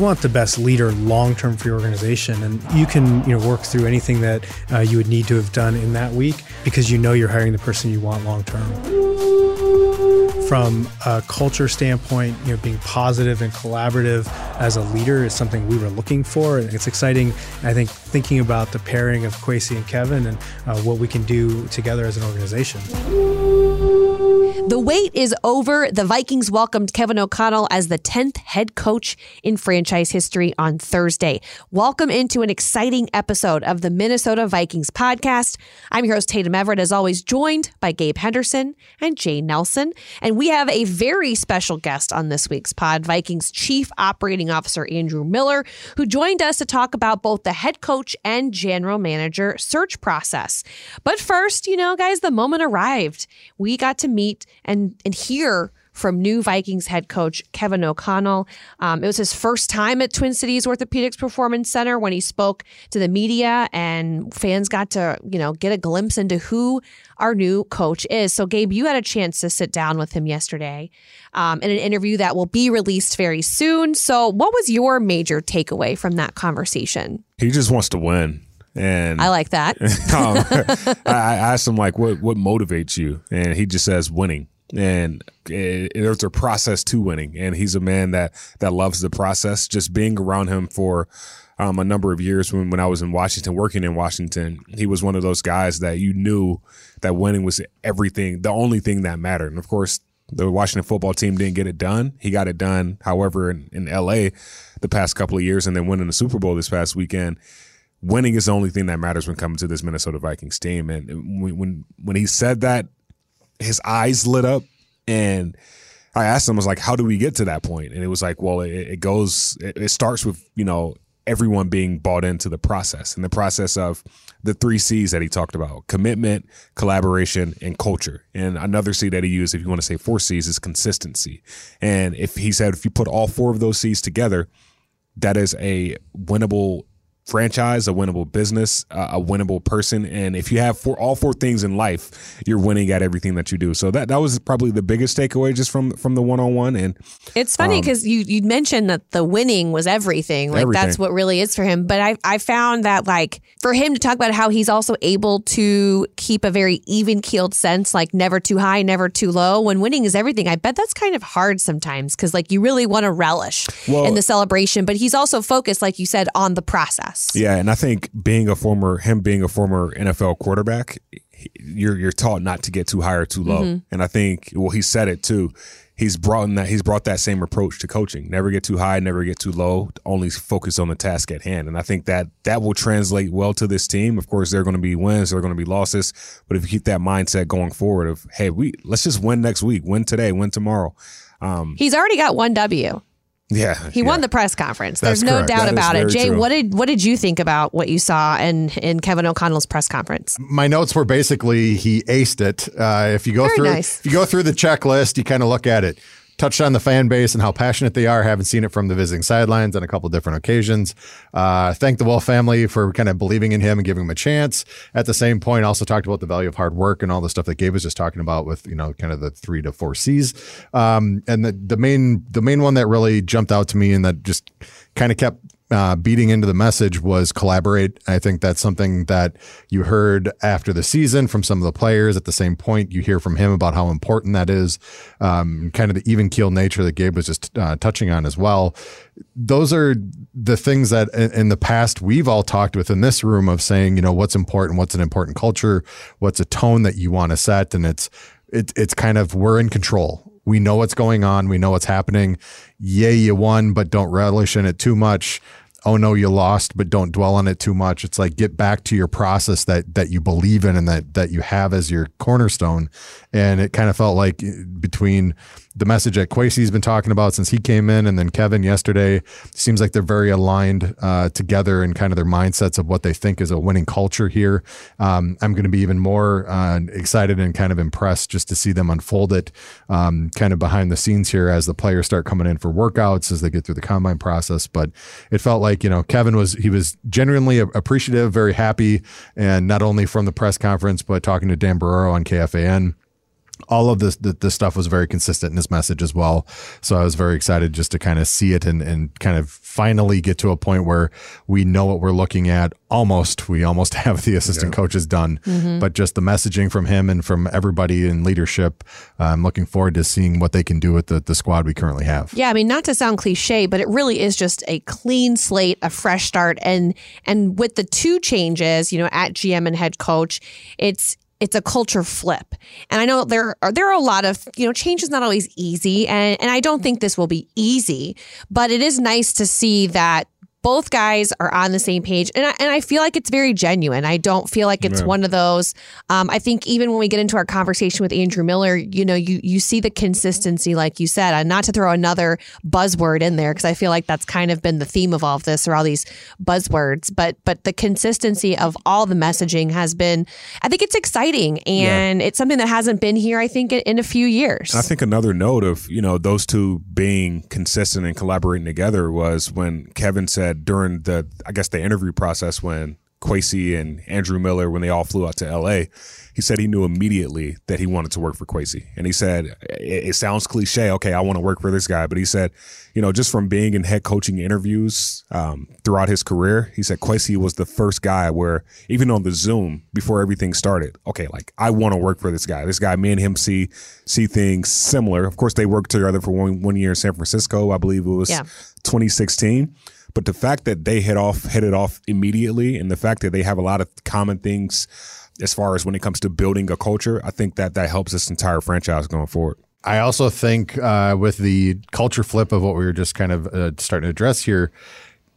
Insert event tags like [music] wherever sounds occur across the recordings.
you want the best leader long term for your organization, and you can you know work through anything that uh, you would need to have done in that week because you know you're hiring the person you want long term. From a culture standpoint, you know, being positive and collaborative as a leader is something we were looking for. And it's exciting, I think, thinking about the pairing of Kwesi and Kevin and uh, what we can do together as an organization. The wait is over. The Vikings welcomed Kevin O'Connell as the 10th head coach in franchise history on Thursday. Welcome into an exciting episode of the Minnesota Vikings podcast. I'm your host, Tatum Everett, as always, joined by Gabe Henderson and Jay Nelson. And we have a very special guest on this week's pod, Vikings Chief Operating Officer Andrew Miller, who joined us to talk about both the head coach and general manager search process. But first, you know, guys, the moment arrived. We got to meet and and hear from new Vikings head coach Kevin O'Connell. Um, it was his first time at Twin Cities Orthopedics Performance Center when he spoke to the media, and fans got to you know get a glimpse into who our new coach is. So, Gabe, you had a chance to sit down with him yesterday um, in an interview that will be released very soon. So, what was your major takeaway from that conversation? He just wants to win. And I like that. [laughs] [laughs] um, I asked him like, what what motivates you, and he just says winning. And it, there's a process to winning. And he's a man that that loves the process. Just being around him for um, a number of years when, when I was in Washington working in Washington he was one of those guys that you knew that winning was everything the only thing that mattered. And of course the Washington football team didn't get it done. He got it done however in, in LA the past couple of years and then winning the Super Bowl this past weekend winning is the only thing that matters when coming to this Minnesota Vikings team and when when, he said that his eyes lit up and I asked him, I was like, how do we get to that point? And it was like, well, it, it goes, it, it, starts with, you know, everyone being bought into the process and the process of the three C's that he talked about commitment, collaboration, and culture. And another C that he used, if you want to say four C's, is consistency. And if he said, if you put all four of those C's together, that is a winnable franchise, a winnable business, uh, a winnable person. And if you have four, all four things in life, you're winning at everything that you do. So that that was probably the biggest takeaway just from from the one on one. And it's funny because um, you you mentioned that the winning was everything. Like everything. that's what really is for him. But I I found that like for him to talk about how he's also able to keep a very even keeled sense, like never too high, never too low. When winning is everything, I bet that's kind of hard sometimes because like you really want to relish well, in the celebration, but he's also focused, like you said, on the process. Yeah, and I think being a former him being a former NFL quarterback, you're you're taught not to get too high or too low. Mm-hmm. And I think well he said it too. He's brought that he's brought that same approach to coaching. Never get too high, never get too low. Only focus on the task at hand. And I think that that will translate well to this team. Of course, there are going to be wins, there are going to be losses, but if you keep that mindset going forward of hey, we let's just win next week, win today, win tomorrow. Um, he's already got one W. Yeah, he yeah. won the press conference. There's no correct. doubt that about it. Jay, true. what did what did you think about what you saw in in Kevin O'Connell's press conference? My notes were basically he aced it. Uh, if you go Very through nice. if you go through the checklist, you kind of look at it touched on the fan base and how passionate they are. Haven't seen it from the visiting sidelines on a couple different occasions. Uh, thank the Wolf family for kind of believing in him and giving him a chance. At the same point, also talked about the value of hard work and all the stuff that Gabe was just talking about with you know kind of the three to four C's. Um, and the the main the main one that really jumped out to me and that just kind of kept uh, beating into the message was collaborate. I think that's something that you heard after the season from some of the players. At the same point, you hear from him about how important that is, um, kind of the even keel nature that Gabe was just uh, touching on as well. Those are the things that in, the past we've all talked within this room of saying, you know, what's important, what's an important culture, what's a tone that you want to set, and it's it, it's kind of we're in control we know what's going on. We know what's happening. Yay, you won, but don't relish in it too much oh no you lost but don't dwell on it too much it's like get back to your process that that you believe in and that that you have as your cornerstone and it kind of felt like between the message that Kwesi's been talking about since he came in, and then Kevin yesterday seems like they're very aligned uh, together in kind of their mindsets of what they think is a winning culture here. Um, I'm going to be even more uh, excited and kind of impressed just to see them unfold it, um, kind of behind the scenes here as the players start coming in for workouts as they get through the combine process. But it felt like you know Kevin was he was genuinely appreciative, very happy, and not only from the press conference but talking to Dan Barreiro on KFAN all of this the, this stuff was very consistent in his message as well. So I was very excited just to kind of see it and, and kind of finally get to a point where we know what we're looking at. Almost, we almost [laughs] have the assistant yeah. coaches done, mm-hmm. but just the messaging from him and from everybody in leadership. Uh, I'm looking forward to seeing what they can do with the, the squad we currently have. Yeah, I mean, not to sound cliche, but it really is just a clean slate, a fresh start, and and with the two changes, you know, at GM and head coach, it's it's a culture flip. And I know there are there are a lot of, you know, change is not always easy and and I don't think this will be easy, but it is nice to see that both guys are on the same page and I, and I feel like it's very genuine i don't feel like it's yeah. one of those um, i think even when we get into our conversation with andrew miller you know you you see the consistency like you said and not to throw another buzzword in there because i feel like that's kind of been the theme of all of this or all these buzzwords but but the consistency of all the messaging has been i think it's exciting and yeah. it's something that hasn't been here i think in, in a few years i think another note of you know those two being consistent and collaborating together was when kevin said said during the, I guess, the interview process when Kwesi and Andrew Miller, when they all flew out to LA, he said he knew immediately that he wanted to work for Kwesi. And he said, it, it, sounds cliche. Okay, I want to work for this guy. But he said, you know, just from being in head coaching interviews um, throughout his career, he said Kwesi was the first guy where, even on the Zoom before everything started, okay, like I want to work for this guy. This guy, me and him see see things similar. Of course, they worked together for one, one year in San Francisco. I believe it was yeah. 2016. But the fact that they hit off hit it off immediately, and the fact that they have a lot of common things as far as when it comes to building a culture, I think that that helps this entire franchise going forward. I also think uh, with the culture flip of what we were just kind of uh, starting to address here,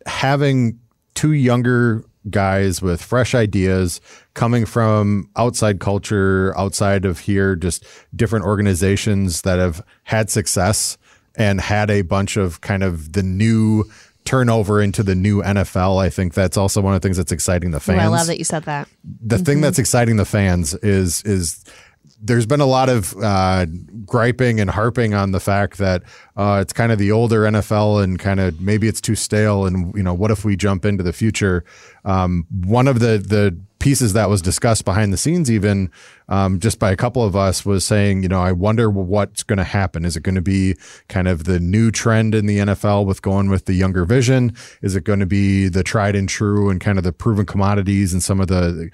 having two younger guys with fresh ideas coming from outside culture, outside of here, just different organizations that have had success and had a bunch of kind of the new turnover into the new NFL. I think that's also one of the things that's exciting the fans. Ooh, I love that you said that. The mm-hmm. thing that's exciting the fans is is there's been a lot of uh, griping and harping on the fact that uh, it's kind of the older NFL and kind of maybe it's too stale. And you know, what if we jump into the future? Um, one of the the pieces that was discussed behind the scenes, even um, just by a couple of us, was saying, you know, I wonder what's going to happen. Is it going to be kind of the new trend in the NFL with going with the younger vision? Is it going to be the tried and true and kind of the proven commodities and some of the,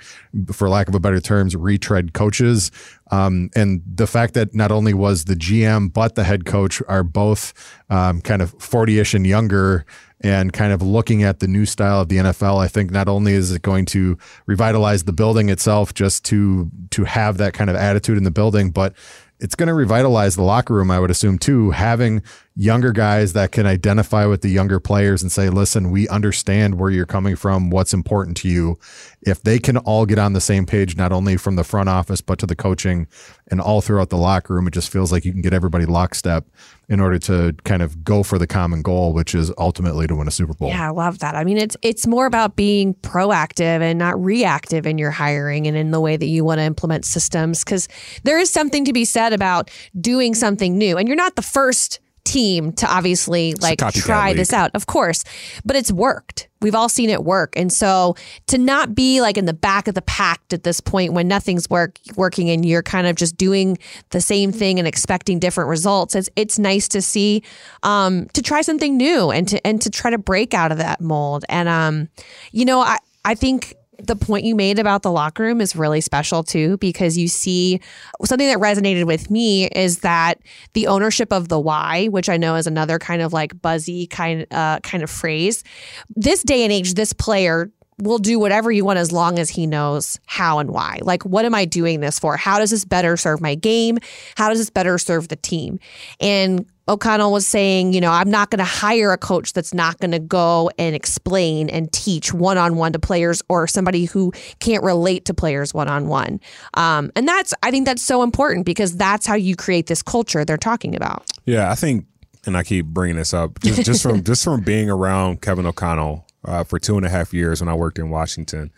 for lack of a better terms, retread coaches? Um, and the fact that not only was the GM but the head coach are both um, kind of 40 ish and younger and kind of looking at the new style of the NFL, I think not only is it going to revitalize the building itself just to to have that kind of attitude in the building, but it's going to revitalize the locker room, I would assume, too. Having younger guys that can identify with the younger players and say, listen, we understand where you're coming from, what's important to you. If they can all get on the same page, not only from the front office, but to the coaching and all throughout the locker room, it just feels like you can get everybody lockstep in order to kind of go for the common goal, which is ultimately to win a Super Bowl. Yeah, I love that. I mean, it's it's more about being proactive and not reactive in your hiring and in the way that you want to implement systems because there is something to be said about doing something new. And you're not the first team to obviously like try this out, of course, but it's worked. We've all seen it work. And so to not be like in the back of the pack at this point when nothing's work working and you're kind of just doing the same thing and expecting different results, it's it's nice to see um to try something new and to and to try to break out of that mold. And um, you know, I I think the point you made about the locker room is really special too, because you see something that resonated with me is that the ownership of the why, which I know is another kind of like buzzy kind uh, kind of phrase. This day and age, this player will do whatever you want as long as he knows how and why. Like, what am I doing this for? How does this better serve my game? How does this better serve the team? And O'Connell was saying, you know, I'm not going to hire a coach that's not going to go and explain and teach one on one to players or somebody who can't relate to players one on one. And that's, I think that's so important because that's how you create this culture they're talking about. Yeah, I think, and I keep bringing this up just, just from [laughs] just from being around Kevin O'Connell uh, for two and a half years when I worked in Washington.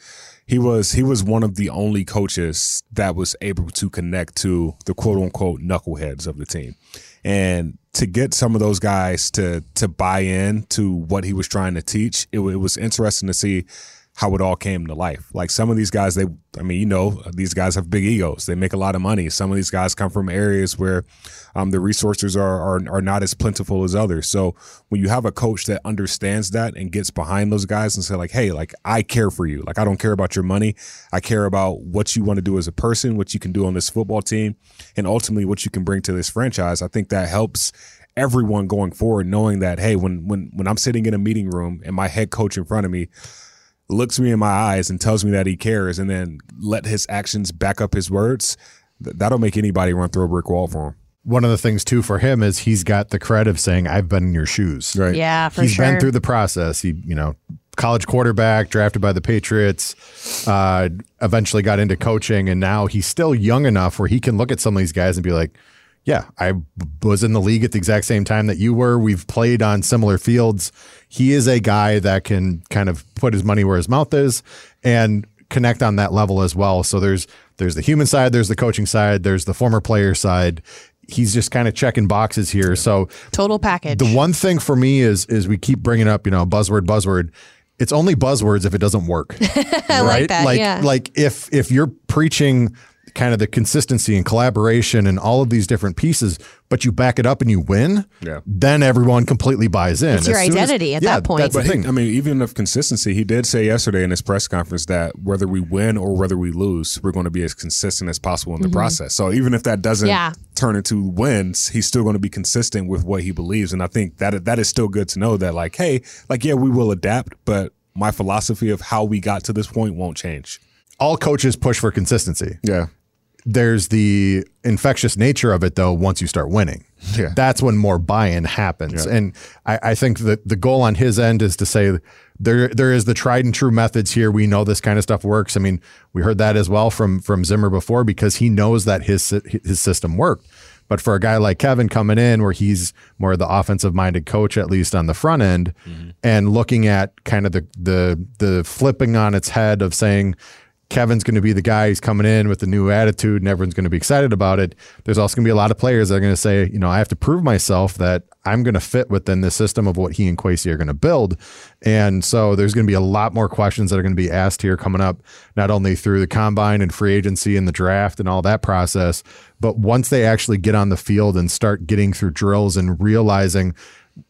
He was he was one of the only coaches that was able to connect to the quote unquote knuckleheads of the team. And to get some of those guys to to buy in to what he was trying to teach, it, it was interesting to see how it all came to life. Like some of these guys, they, I mean, you know, these guys have big egos. They make a lot of money. Some of these guys come from areas where um, the resources are, are are not as plentiful as others. So when you have a coach that understands that and gets behind those guys and say like, hey, like I care for you. Like I don't care about your money. I care about what you want to do as a person, what you can do on this football team, and ultimately what you can bring to this franchise. I think that helps everyone going forward, knowing that hey, when when when I'm sitting in a meeting room and my head coach in front of me looks me in my eyes and tells me that he cares, and then let his actions back up his words, th- that'll make anybody run through a brick wall for him. One of the things too for him is he's got the credit of saying, "I've been in your shoes." Right. Yeah, for He's sure. been through the process. He, you know, college quarterback, drafted by the Patriots, uh, eventually got into coaching, and now he's still young enough where he can look at some of these guys and be like, "Yeah, I was in the league at the exact same time that you were. We've played on similar fields." He is a guy that can kind of put his money where his mouth is and connect on that level as well. So there's there's the human side, there's the coaching side, there's the former player side. He's just kind of checking boxes here. So Total package. the one thing for me is is we keep bringing up, you know, buzzword, buzzword. It's only buzzwords if it doesn't work. [laughs] I like that. Like yeah. like if if you're preaching kind of the consistency and collaboration and all of these different pieces, but you back it up and you win, Yeah. then everyone completely buys in. It's your As soon as- identity at yeah, that point. That's the But he, thing. I mean, even of consistency, he did say yesterday in his press conference that whether we win or whether we lose, we're going to be as consistent as possible in the mm-hmm. process. So even if that doesn't Yeah. turn into wins, he's still going to be consistent with what he believes. And I think that that is still good to know that, like, hey, like, yeah, we will adapt, but my philosophy of how we got to this point won't change. all coaches push for consistency. Yeah. There's the infectious nature of it though once you start winning. Yeah. that's when more buy-in happens. Yeah. and I, I think that the goal on his end is to say there there is the tried and true methods here. We know this kind of stuff works. I mean we heard that as well from from zimmer before because he knows that his his system worked. But for a guy like Kevin coming in, where he's more of the offensive minded coach, at least on the front end, mm-hmm. and looking at kind of the the the flipping on its head of saying, Kevin's going to be the guy. He's coming in with a new attitude, and everyone's going to be excited about it. There's also going to be a lot of players that are going to say, you know, I have to prove myself that I'm going to fit within the system of what he and Kwesi are going to build. And so there's going to be a lot more questions that are going to be asked here coming up, not only through the combine and free agency and the draft and all that process, but once they actually get on the field and start getting through drills and realizing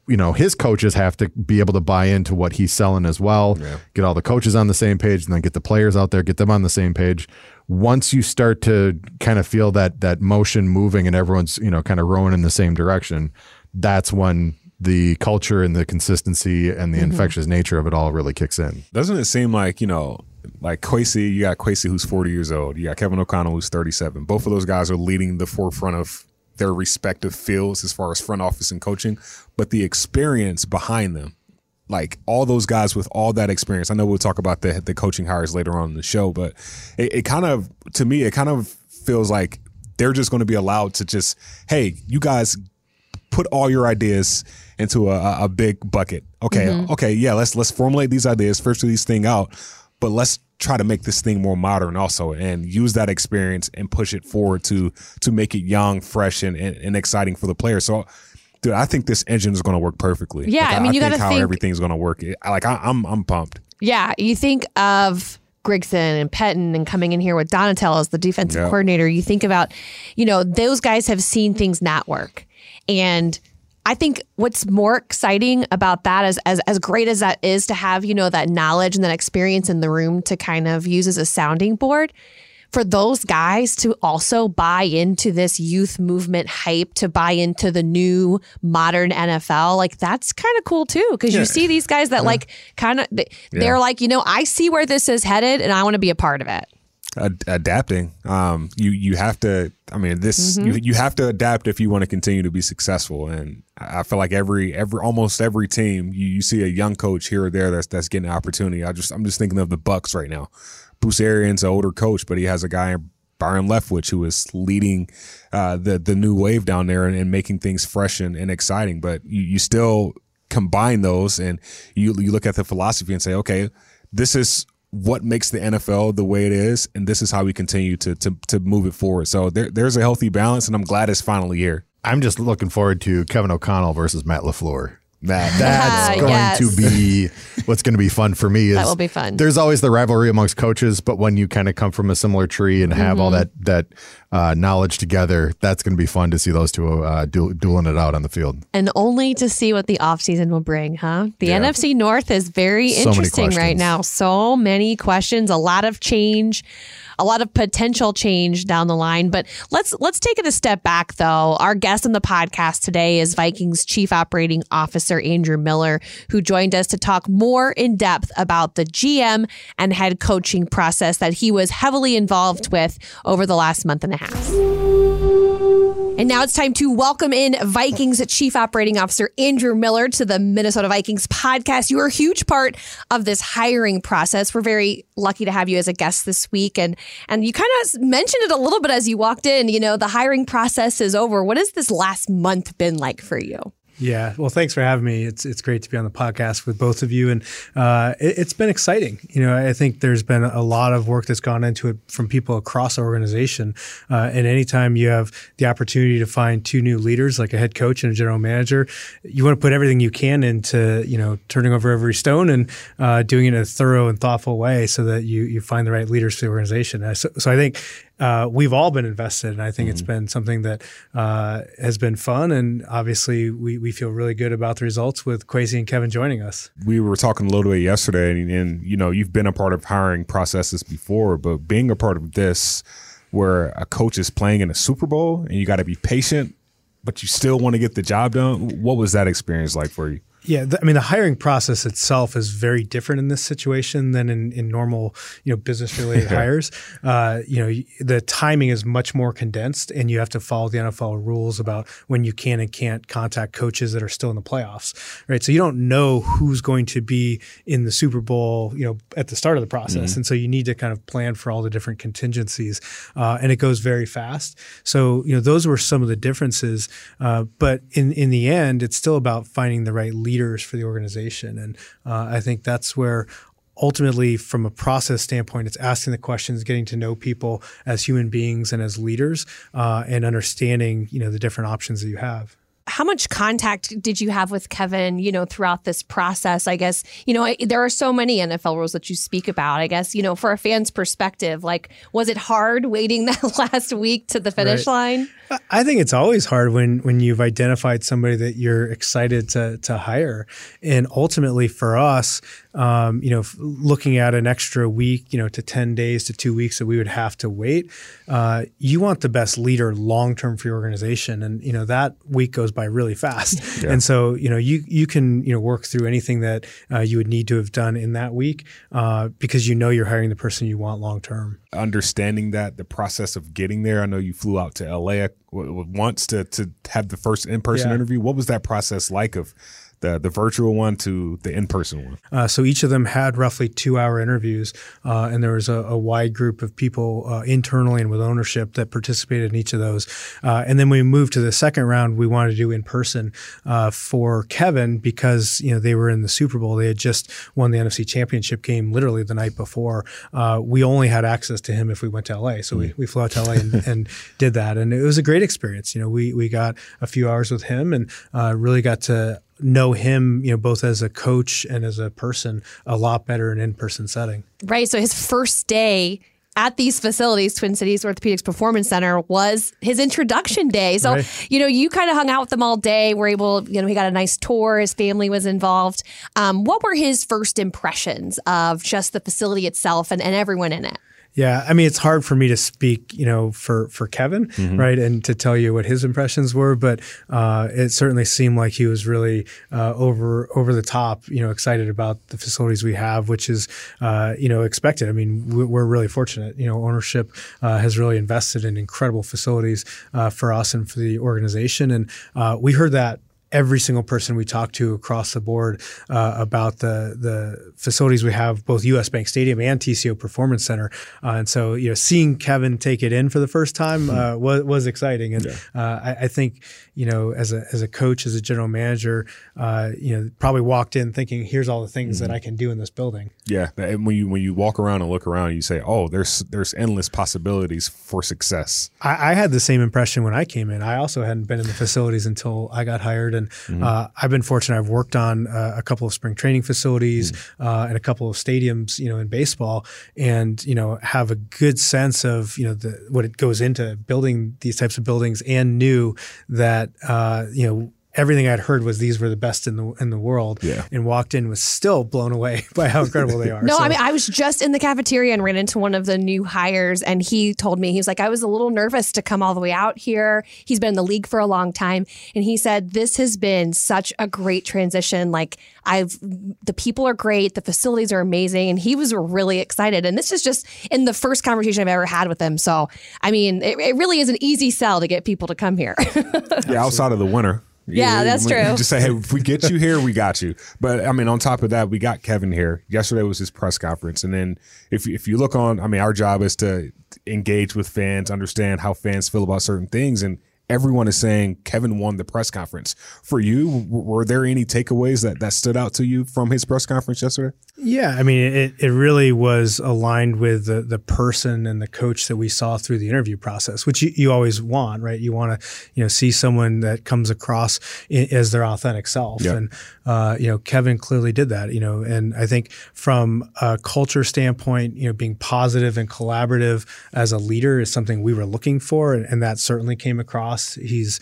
you know his coaches have to be able to buy into what he's selling as well. Get all the coaches on the same page and then get the players out there get them on the same page. Once you start to kind of feel that that motion moving and everyone's you know kind of rowing in the same direction that's when the culture and the consistency and the mm-hmm. infectious nature of it all really kicks in. Doesn't it seem like, you know, like Kwesi, you got Kwesi who's 40 years old. You got Kevin O'Connell who's 37. Both of those guys are leading the forefront of their respective fields as far as front office and coaching, but the experience behind them, like all those guys with all that experience. I know we'll talk about the the coaching hires later on in the show, but it, it kind of to me it kind of feels like they're just going to be allowed to just, hey, you guys put all your ideas into a, a big bucket. Okay, mm-hmm. okay, yeah, let's let's formulate these ideas, figure these thing out, but let's try to make this thing more modern also and use that experience and push it forward to to make it young, fresh, and, and, and exciting for the players. So dude, I think this engine is going to work perfectly. Yeah, Like, I mean, you think gotta how think- everything's going to work. Like I, I'm I'm pumped. Yeah, you think of Grigson and Pettine and coming in here with Donatell as the defensive Yeah. coordinator. You think about, you know, those guys have seen things not work. And I think what's more exciting about that is as as great as that is to have, you know, that knowledge and that experience in the room to kind of use as a sounding board. For those guys to also buy into this youth movement hype, to buy into the new modern NFL, like that's kind of cool too. Cause you see these guys that like kind of, they're like, you know, I see where this is headed and I want to be a part of it. Ad- adapting. Um, you you have to. I mean, this you, you have to adapt if you want to continue to be successful. And I I feel like every every almost every team you, you see a young coach here or there that's that's getting an opportunity. I just I'm just thinking of the Bucks right now. Bruce Arians, an older coach, but he has a guy Byron Leftwich who is leading uh, the the new wave down there and, and making things fresh and, and exciting. But you, you still combine those and you you look at the philosophy and say, okay, this is what makes the NFL the way it is, and this is how we continue to to to move it forward. So there, there's a healthy balance, and I'm glad it's finally here. i'm just looking forward to kevin o'connell versus matt lafleur That That's going Yes. to be what's going to be fun for me. Is That will be fun. There's always the rivalry amongst coaches, but when you kind of come from a similar tree and have all Mm-hmm. that that uh, knowledge together, that's going to be fun to see those two uh, du- dueling it out on the field. and only to see what the offseason will bring, huh? The Yeah. NFC North is very So interesting right now. So many questions, a lot of change, a lot of potential change down the line. But let's let's take it a step back though. Our guest on the podcast today is Vikings Chief Operating Officer Andrew Miller, who joined us to talk more in depth about the GM and head coaching process that he was heavily involved with over the last month and a half. And now it's time to welcome in Vikings Chief Operating Officer Andrew Miller to the Minnesota Vikings podcast. You are a huge part of this hiring process. We're very lucky to have you as a guest this week, and and you kind of mentioned it a little bit as you walked in. You know, the hiring process is over. What has this last month been like for you? Yeah, well, thanks for having me. It's it's great to be on the podcast with both of you, and uh, it, it's been exciting. You know, I think there's been a lot of work that's gone into it from people across our organization. Uh, and anytime you have the opportunity to find two new leaders, like a head coach and a general manager, you want to put everything you can into you know turning over every stone and uh, doing it in a thorough and thoughtful way, so that you you find the right leaders for the organization. So, so I think uh, we've all been invested, and I think it's been something that uh, has been fun. And obviously, we, we feel really good about the results with Kwesi and Kevin joining us. we were talking a little bit yesterday, and, and you know, you've been a part of hiring processes before, but being a part of this, where a coach is playing in a Super Bowl and you got to be patient, but you still want to get the job done. What was that experience like for you? Yeah, I mean the hiring process itself is very different in this situation than in, in normal, you know, business related [laughs] hires. Uh, you know, the timing is much more condensed, and you have to follow the NFL rules about when you can and can't contact coaches that are still in the playoffs, right? So you don't know who's going to be in the Super Bowl, you know, at the start of the process, and so you need to kind of plan for all the different contingencies, uh, and it goes very fast. So you know, those were some of the differences, uh, but in in the end, it's still about finding the right leaders for the organization. And uh, I think that's where ultimately, from a process standpoint, it's asking the questions, getting to know people as human beings and as leaders, uh, and understanding you know the different options that you have. how much contact did you have with Kevin, you know, throughout this process? I guess, you know, I, there are so many NFL rules that you speak about. I guess, you know, for a fan's perspective, like, was it hard waiting [laughs] that last week to the finish Right. line? I think it's always hard when when you've identified somebody that you're excited to to hire, and ultimately for us, um, you know, looking at an extra week, you know, to ten days to two weeks that we would have to wait, uh, you want the best leader long term for your organization, and you know that week goes by really fast, and so you know you you can you know work through anything that uh, you would need to have done in that week uh, because you know you're hiring the person you want long term. Understanding that the process of getting there, I know you flew out to LA uh, w- once to to have the first in person Yeah. interview. What was that process like of the the virtual one to the in person one? Uh, so each of them had roughly two hour interviews, uh, and there was a, a wide group of people uh, internally and with ownership that participated in each of those. Uh, and then we moved to the second round, we wanted to do in person uh, for Kevin because you know they were in the Super Bowl. They had just won the NFC Championship game literally the night before. Uh, we only had access to him if we went to LA, so we, we flew out to LA and, [laughs] and did that, and it was a great experience. You know, we we got a few hours with him and uh, really got to know him, you know, both as a coach and as a person a lot better in in-person setting. Right. So his first day at these facilities, Twin Cities Orthopedics Performance Center, was his introduction day. So, Right. you know, you kind of hung out with them all day. Were able, you know, he got a nice tour. His family was involved. Um, what were his first impressions of just the facility itself and, and everyone in it? Yeah, I mean it's hard for me to speak, you know, for for Kevin, right, and to tell you what his impressions were, but uh, it certainly seemed like he was really uh, over over the top, you know, excited about the facilities we have, which is, uh, you know, expected. I mean, we- we're really fortunate. You know, ownership uh, has really invested in incredible facilities uh, for us and for the organization, and uh, we heard that every single person we talked to across the board uh, about the the facilities we have, both U.S. Bank Stadium and TCO Performance Center. Uh, and so, you know, seeing Kevin take it in for the first time uh, was was exciting. And uh, I, I think, you know, as a as a coach, as a general manager, uh, you know, probably walked in thinking, "Here's all the things that I can do in this building." Yeah, and when you when you walk around and look around, you say, "Oh, there's there's endless possibilities for success." I, I had the same impression when I came in. I also hadn't been in the facilities until I got hired, And mm-hmm. uh, I've been fortunate. I've worked on uh, a couple of spring training facilities mm-hmm. uh, and a couple of stadiums, you know, in baseball, and you know, have a good sense of you know the, what it goes into building these types of buildings, and knew that uh, you know everything I'd heard was these were the best in the in the world. Yeah. And walked in was still blown away [laughs] by how incredible they are. no, so. I mean I was just in the cafeteria and ran into one of the new hires and he told me he was like I was a little nervous to come all the way out here. He's been in the league for a long time and he said this has been such a great transition like I've the people are great, the facilities are amazing and he was really excited and this is just in the first conversation I've ever had with him. So, I mean, it, it really is an easy sell to get people to come here. [laughs] yeah, outside of the winter yeah, that's true. Just say, hey, if we get you here, we got you. But I mean, on top of that, we got Kevin here. Yesterday was his press conference, and then if if you look on, I mean, our job is to engage with fans, understand how fans feel about certain things, and everyone is saying Kevin won the press conference. For you, were there any takeaways that, that stood out to you from his press conference yesterday? Yeah, I mean, it, it really was aligned with the, the person and the coach that we saw through the interview process, which you, you always want, right? You want to, you know, see someone that comes across in, as their authentic self. Yep. And, uh, you know, Kevin clearly did that, you know, and I think from a culture standpoint, you know, being positive and collaborative as a leader is something we were looking for. And, and that certainly came across. He's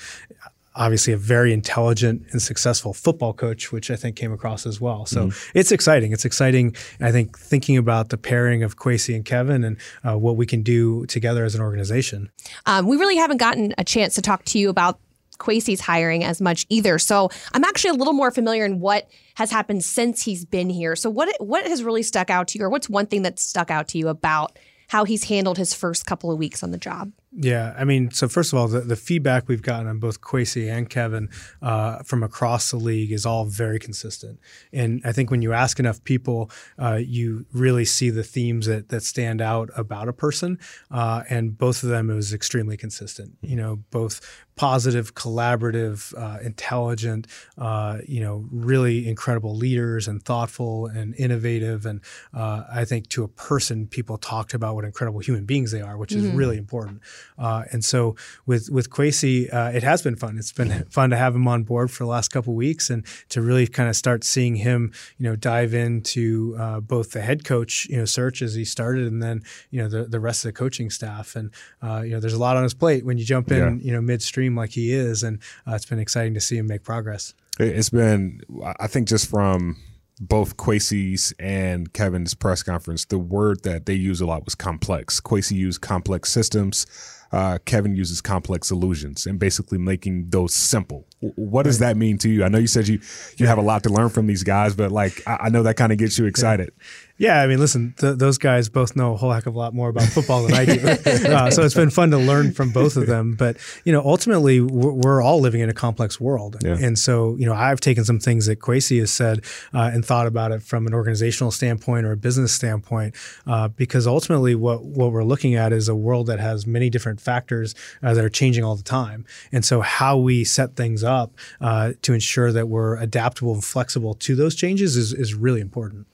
obviously a very intelligent and successful football coach, which I think came across as well. So mm-hmm. it's exciting. It's exciting. I think thinking about the pairing of Kwesi and Kevin and uh, what we can do together as an organization. Um, we really haven't gotten a chance to talk to you about Kwesi's hiring as much either. So I'm actually a little more familiar in what has happened since he's been here. So what what has really stuck out to you, or what's one thing that stuck out to you about how he's handled his first couple of weeks on the job? Yeah, I mean, so first of all, the, the feedback we've gotten on both Kwesi and Kevin uh, from across the league is all very consistent. And I think when you ask enough people, uh, you really see the themes that, that stand out about a person. Uh, and both of them, it was extremely consistent. You know, both positive, collaborative, uh, intelligent, uh, you know, really incredible leaders and thoughtful and innovative. And uh, I think to a person, people talked about what incredible human beings they are, which mm-hmm. is really important. Uh, and so with with Kwesi, uh, it has been fun. It's been [laughs] fun to have him on board for the last couple weeks and to really kind of start seeing him, you know, dive into uh, both the head coach, you know, search as he started, and then you know the the rest of the coaching staff. And uh, you know, there's a lot on his plate when you jump in, yeah. you know, midstream like he is, and uh, it's been exciting to see him make progress. It's been, I think, just from both Kwesi's and Kevin's press conference, the word that they use a lot was complex. Kwesi used complex systems. Uh, Kevin uses complex illusions and basically making those simple. What does that mean to you? I know you said you you have a lot to learn from these guys, but like I, I know that kind of gets you excited. Yeah. Yeah, I mean, listen, th- those guys both know a whole heck of a lot more about football than I do. [laughs] uh, so it's been fun to learn from both of them. But, you know, ultimately, we're, we're all living in a complex world. Yeah. And so, you know, I've taken some things that Kwesi has said uh, and thought about it from an organizational standpoint or a business standpoint, uh, because ultimately, what, what we're looking at is a world that has many different factors uh, that are changing all the time. And so, how we set things up uh, to ensure that we're adaptable and flexible to those changes is, is really important.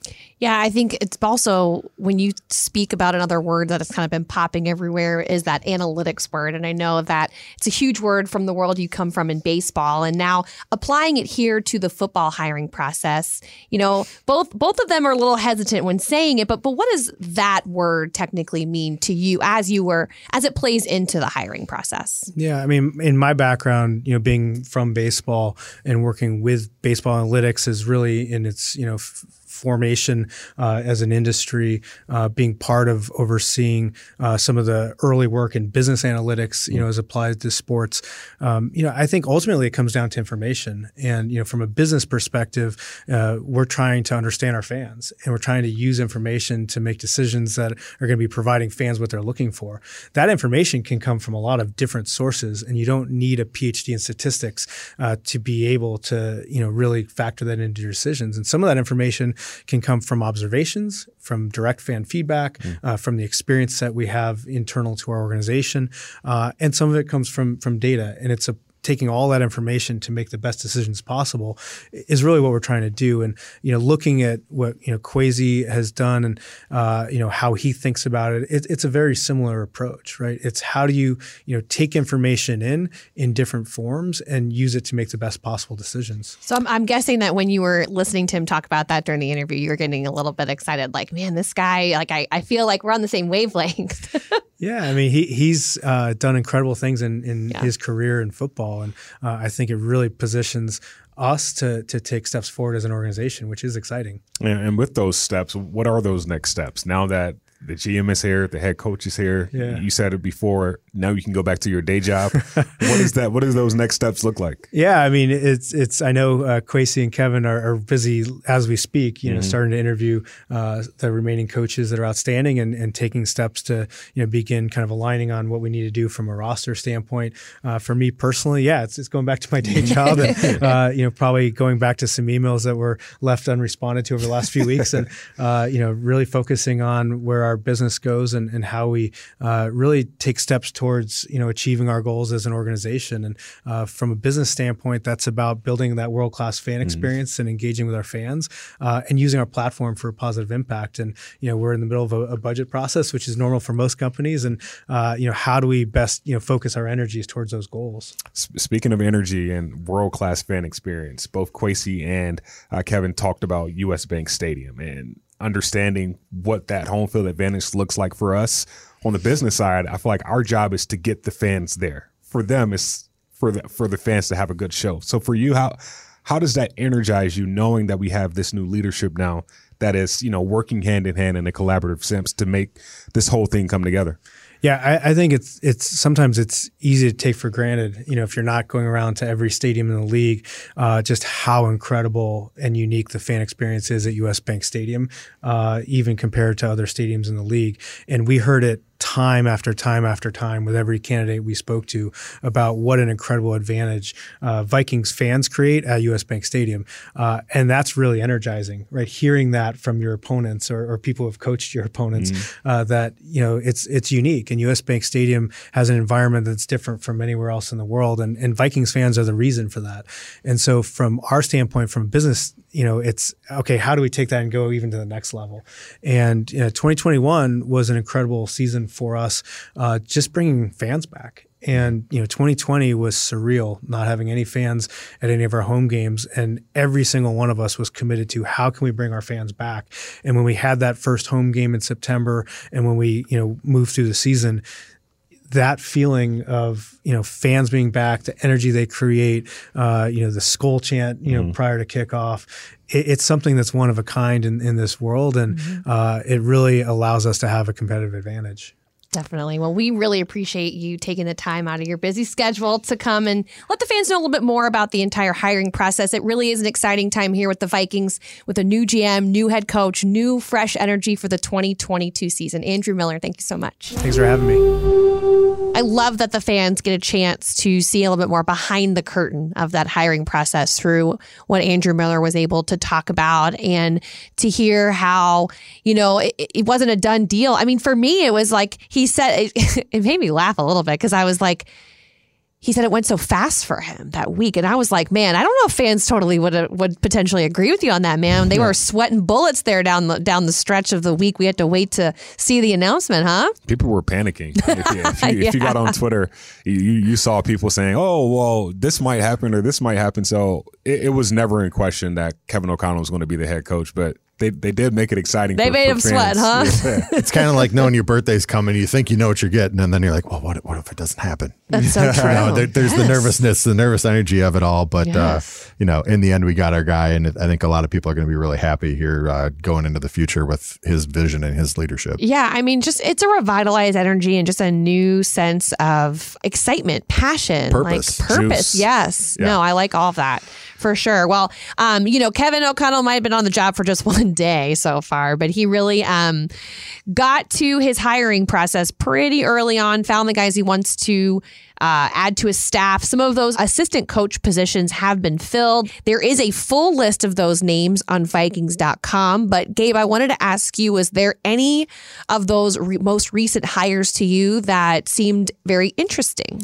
Yeah, I think it's also when you speak about another word that has kind of been popping everywhere is that analytics word. And I know that it's a huge word from the world you come from in baseball. And now applying it here to the football hiring process, you know, both both of them are a little hesitant when saying it, but but what does that word technically mean to you as you were as it plays into the hiring process? Yeah, I mean, in my background, you know, being from baseball and working with baseball analytics is really in its, you know, f- formation uh, as an industry, uh, being part of overseeing uh, some of the early work in business analytics, you know, as applied to sports. Um, you know, I think ultimately it comes down to information. And, you know, from a business perspective, uh, we're trying to understand our fans and we're trying to use information to make decisions that are going to be providing fans what they're looking for. That information can come from a lot of different sources and you don't need a PhD in statistics uh, to be able to, you know, really factor that into your decisions. And some of that information can come from observations, from direct fan feedback, mm. uh, from the experience that we have internal to our organization, uh, and some of it comes from from data. And it's a taking all that information to make the best decisions possible is really what we're trying to do. And you know, looking at what you know Kwesi has done and uh, you know how he thinks about it, it, it's a very similar approach, right? It's how do you you know take information in in different forms and use it to make the best possible decisions. So I'm, I'm guessing that when you were listening to him talk about that during the interview, you were getting a little bit excited, like, man, this guy, like, I, I feel like we're on the same wavelength. [laughs] Yeah, I mean he he's uh, done incredible things in, in Yeah. his career in football, and uh, I think it really positions us to to take steps forward as an organization, which is exciting. And with those steps, what are those next steps? Now that the GM is here, the head coach is here. Yeah. You said it before. Now you can go back to your day job. [laughs] what is that? What does those next steps look like? Yeah, I mean it's it's. I know uh, Kwesi and Kevin are, are busy as we speak. You know, starting to interview uh, the remaining coaches that are outstanding and, and taking steps to you know begin kind of aligning on what we need to do from a roster standpoint. Uh, for me personally, yeah, it's, it's going back to my day [laughs] job and uh, you know probably going back to some emails that were left unresponded to over the last few weeks and [laughs] uh, you know really focusing on where our business goes and, and how we uh, really take steps towards you know achieving our goals as an organization. And uh, from a business standpoint, that's about building that world class fan experience and engaging with our fans uh, and using our platform for a positive impact. And you know we're in the middle of a, a budget process, which is normal for most companies. And uh, you know how do we best you know focus our energies towards those goals? Speaking of energy and world class fan experience, both Kwesi and uh, Kevin talked about US Bank Stadium and understanding what that home field advantage looks like for us. On the business side, I feel like our job is to get the fans there. For them, it's for the for the fans to have a good show. So for you, how how does that energize you knowing that we have this new leadership now that is, you know, working hand in hand in a collaborative sense to make this whole thing come together? Yeah, I, I think it's it's sometimes it's easy to take for granted. You know, if you're not going around to every stadium in the league, uh, just how incredible and unique the fan experience is at US Bank Stadium, uh, even compared to other stadiums in the league. And we heard it time after time after time with every candidate we spoke to about what an incredible advantage uh, Vikings fans create at US Bank Stadium. Uh, and that's really energizing, right? Hearing that from your opponents or, or people who have coached your opponents, uh, that, you know, it's, it's unique. And US Bank Stadium has an environment that's different from anywhere else in the world. And, and Vikings fans are the reason for that. And so from our standpoint, from a business you know, it's okay. How do we take that and go even to the next level? And you know, 2021 was an incredible season for us, uh, just bringing fans back. And you know, 2020 was surreal, not having any fans at any of our home games, and every single one of us was committed to how can we bring our fans back. And when we had that first home game in September, and when we you know moved through the season, that feeling of you know fans being back, the energy they create, uh, you know the skull chant, you know prior to kickoff, it, it's something that's one of a kind in, in this world, and uh, it really allows us to have a competitive advantage. Definitely. Well, we really appreciate you taking the time out of your busy schedule to come and let the fans know a little bit more about the entire hiring process. It really is an exciting time here with the Vikings with a new GM, new head coach, new fresh energy for the 2022 season. Andrew Miller, thank you so much. Thanks for having me. I love that the fans get a chance to see a little bit more behind the curtain of that hiring process through what Andrew Miller was able to talk about and to hear how, you know, it, it wasn't a done deal. I mean, for me, it was like he said, it, [laughs] it made me laugh a little bit because I was like, he said it went so fast for him that week, and I was like, "Man, I don't know if fans totally would uh, would potentially agree with you on that, man. They were sweating bullets there down the down the stretch of the week. We had to wait to see the announcement, huh? people were panicking. [laughs] If you, if you, if you got on Twitter, you, you saw people saying, "Oh, well, this might happen or this might happen." So it, it was never in question that Kevin O'Connell was going to be the head coach, but they they did make it exciting. They for- made for him sweat, huh? Yeah. [laughs] It's kind of like knowing your birthday's coming. You think you know what you're getting, and then you're like, "Well, what? What if it doesn't happen?" That's so true. [laughs] You know, there, there's the nervousness, the nervous energy of it all. But Yes. uh, you know, in the end, we got our guy, and I think a lot of people are going to be really happy here uh, going into the future with his vision and his leadership. Yeah, I mean, just it's a revitalized energy and just a new sense of excitement, passion, Purpose. like purpose. Juice. Yes, Yeah. no, I like all of that for sure. Well, um, you know, Kevin O'Connell might have been on the job for just [laughs] one day so far, but he really um, got to his hiring process pretty early on. Found the guys he wants to. Uh, add to his staff. Some of those assistant coach positions have been filled. There is a full list of those names on Vikings.com. But Gabe, I wanted to ask you: Was there any of those re- most recent hires to you that seemed very interesting?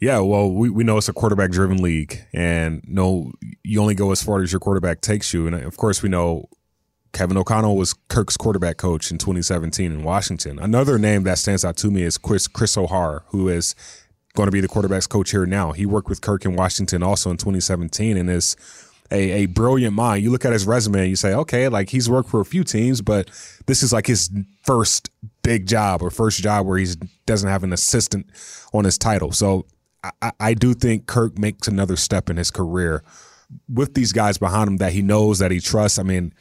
Yeah, well, we, we know it's a quarterback driven league, and no, you only go as far as your quarterback takes you. And uh, of course, we know Kevin O'Connell was Kirk's quarterback coach in 2017 in Washington. Another name that stands out to me is Chris, Chris O'Hara, who is going to be the quarterback's coach here now. He worked with Kirk in Washington also in 2017 and is a, a brilliant mind. You look at his resume and you say, okay, like he's worked for a few teams, but this is like his first big job or first job where he doesn't have an assistant on his title. So I, I do think Kirk makes another step in his career with these guys behind him that he knows that he trusts. I mean,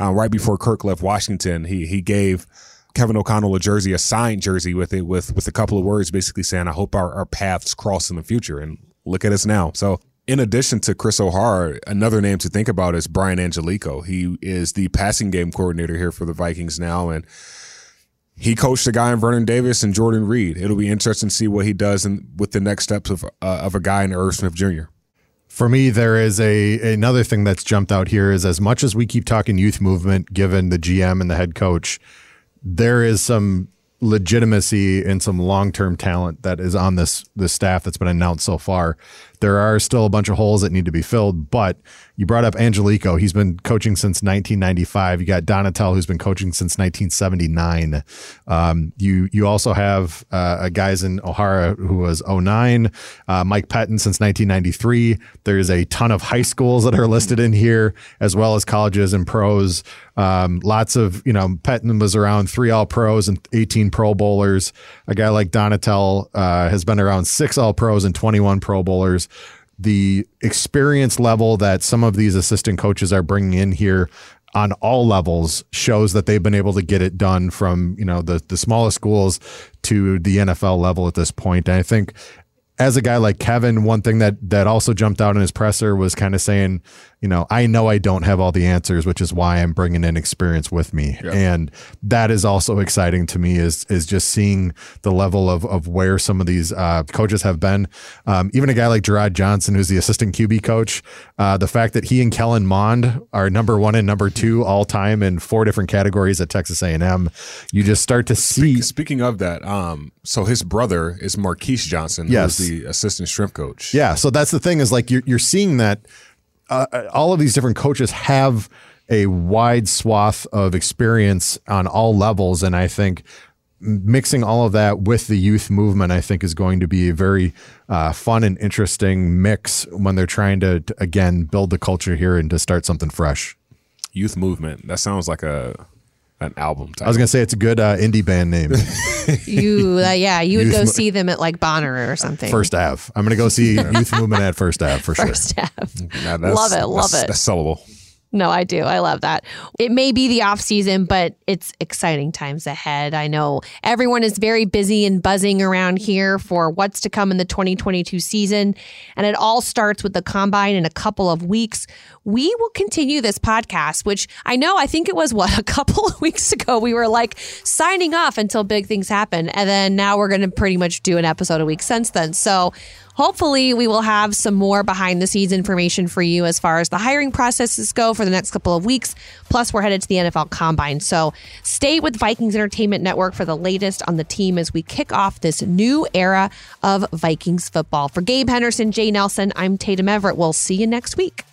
uh, right before Kirk left Washington, he he gave Kevin O'Connell a jersey, a signed jersey with it with with a couple of words, basically saying, "I hope our, our paths cross in the future." And look at us now. So. In addition to Chris O'Hara, another name to think about is Brian Angelichio. He is the passing game coordinator here for the Vikings now, and he coached a guy in Vernon Davis and Jordan Reed. It'll be interesting to see what he does in, with the next steps of uh, of a guy in Irv Smith Jr. For me, there is a another thing that's jumped out here is as much as we keep talking youth movement, given the GM and the head coach, there is some legitimacy and some long term talent that is on this this staff that's been announced so far. There are still a bunch of holes that need to be filled, but you brought up Angelichio. He's been coaching since 1995. You got Donatell, who's been coaching since 1979. Um, you you also have uh, a guys in O'Hara who was 09. Uh, Mike Pettine since 1993. There's a ton of high schools that are listed in here, as well as colleges and pros. Um, lots of you know Pettine was around three All Pros and 18 Pro Bowlers. A guy like Donatell uh, has been around six All Pros and 21 Pro Bowlers the experience level that some of these assistant coaches are bringing in here on all levels shows that they've been able to get it done from you know the the smallest schools to the NFL level at this point. And I think as a guy like Kevin, one thing that that also jumped out in his presser was kind of saying, you know, I know I don't have all the answers, which is why I'm bringing in experience with me. Yeah. And that is also exciting to me is, is just seeing the level of, of where some of these uh, coaches have been. Um, even a guy like Jerrod Johnson, who's the assistant QB coach, uh, the fact that he and Kellen Mond are number one and number two all time in four different categories at Texas A&M, you just start to see. Speaking of that, um, so his brother is Marquise Johnson, yes. who's the assistant shrimp coach. Yeah. So that's the thing is like you're, you're seeing that – uh, all of these different coaches have a wide swath of experience on all levels, and I think mixing all of that with the youth movement, I think, is going to be a very uh, fun and interesting mix when they're trying to, to, again build the culture here and to start something fresh. Youth movement. That sounds like a an album. Title. I was gonna say it's a good uh, indie band name. [laughs] you, uh, yeah, you would Youth go see them at like Bonner or something. First Ave. I'm gonna go see [laughs] Youth Movement at First Ave for First sure. Ave. Yeah, love it, love that's, it. That's sellable. No, I do. I love that. It may be the off season, but it's exciting times ahead. I know everyone is very busy and buzzing around here for what's to come in the 2022 season. And it all starts with the combine in a couple of weeks. We will continue this podcast, which I know, I think it was what, [laughs] a couple of weeks ago, we were like signing off until big things happen. And then now we're going to pretty much do an episode a week since then. So hopefully we will have some more behind the scenes information for you as far as the hiring processes go for the next couple of weeks. Plus, we're headed to the NFL Combine. So stay with Vikings Entertainment Network for the latest on the team as we kick off this new era of Vikings football. For Gabe Henderson, Jay Nelson, I'm Tatum Everett. We'll see you next week.